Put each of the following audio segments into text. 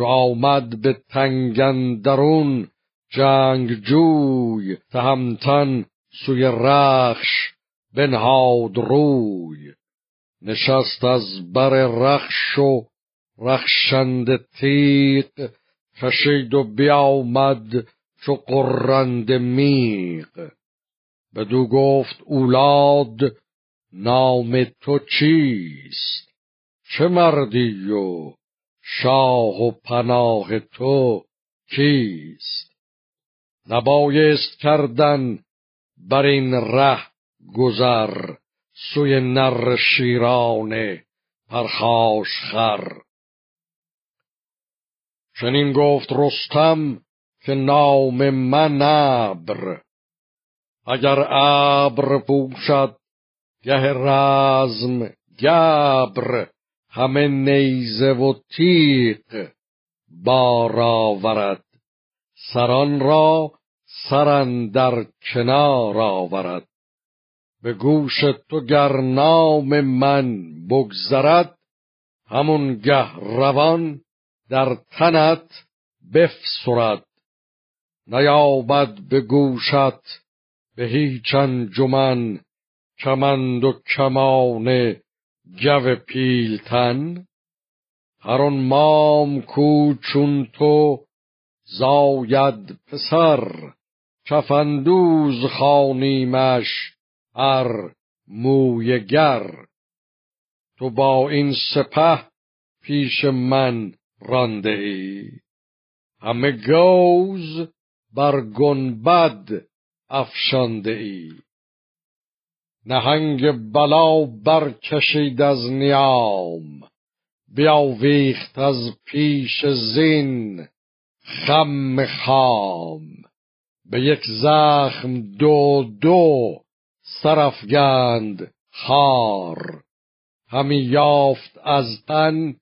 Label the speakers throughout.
Speaker 1: چو آمد به تنگندرون جنگجوی تهمتن سوی رخش بنهاد روی. نشست از بر رخش و رخشند تیق کشید و بیامد چو قرند میق بدو گفت اولاد نام تو چیست؟ چه مردی و شاه و پناه تو کیست؟ نبایست کردن بر این ره گذر سوی نر شیرانه پرخاش خر. چنین گفت رستم که نام من ابر. اگر ابر پوشد گه رزم گبر. همه نیزه و تیغ بار آورد. سران را سرن در کنار آورد. به گوش تو گر نام من بگذرد همون گه روان در تنت بفسرد. نیابد به گوشت به هیچ انجمن کمند و کمان جو پیلتن هر آن مام کو چون تو زاید پسر. کفندوز خانیمش ار موی گر. تو با این سپه پیش من رانده ای. همه گوز بر گنبد افشانده ای. نهنگ بلا برکشید از نیام بیاویخت از پیش زین خم خام. به یک زخم دو دو سرفگند خار. همی یافت از تن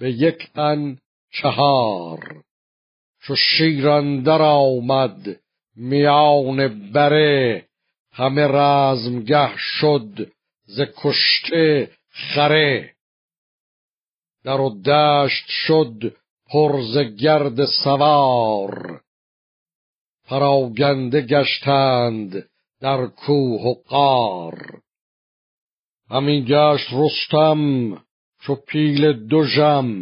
Speaker 1: به یک تن چهار. چو شیراندر آمد میان بره همه رزمگه شد ز کشته خره. در و دشت شد پر ز گرد سوار. پراگنده گشتند در کوه و قار همی گشت رستم چو پیل دوژم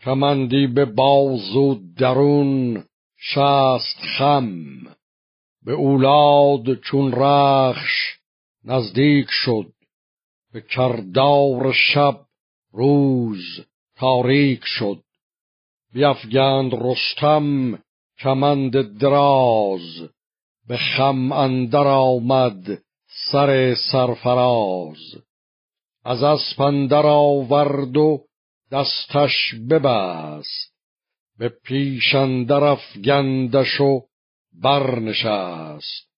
Speaker 1: کمندی به بازو درون شست خم. به اولاد چون رخش نزدیک شد. به کردار شب روز تاریک شد. بیفگند رستم کمند دراز. به خم اندر آمد سر سرفراز. از اسپندر آورد و دستش ببست. به پیش اندر افگندش و برنشست.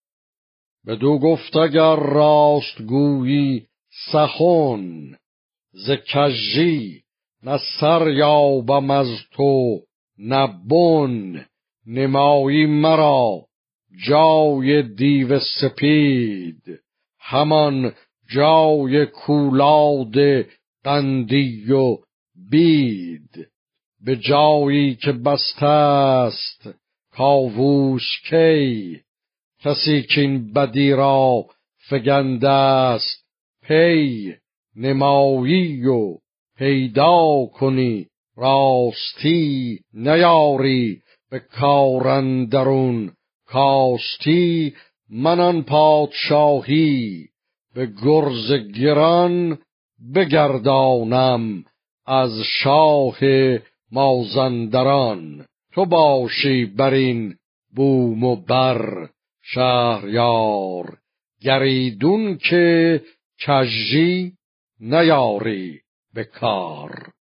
Speaker 1: بدو گفت اگر راست گویی سخن ز کژی نه سر یابم از تو نه بن. نمایی مرا جای دیو سپید. همان جای کولاد قندی و بید. به جایی که بسته است کاووس کی؟ کسی که این بدی را فگنده است. پی نمایی و پیدا کنی راستی نیاری. به کارندرون کاستی منان پادشاهی. به گرز گران بگردانم از شاه مازندران. تو باشی بر این بوم و بر شهریار گریدون که کژی نیاری به کار.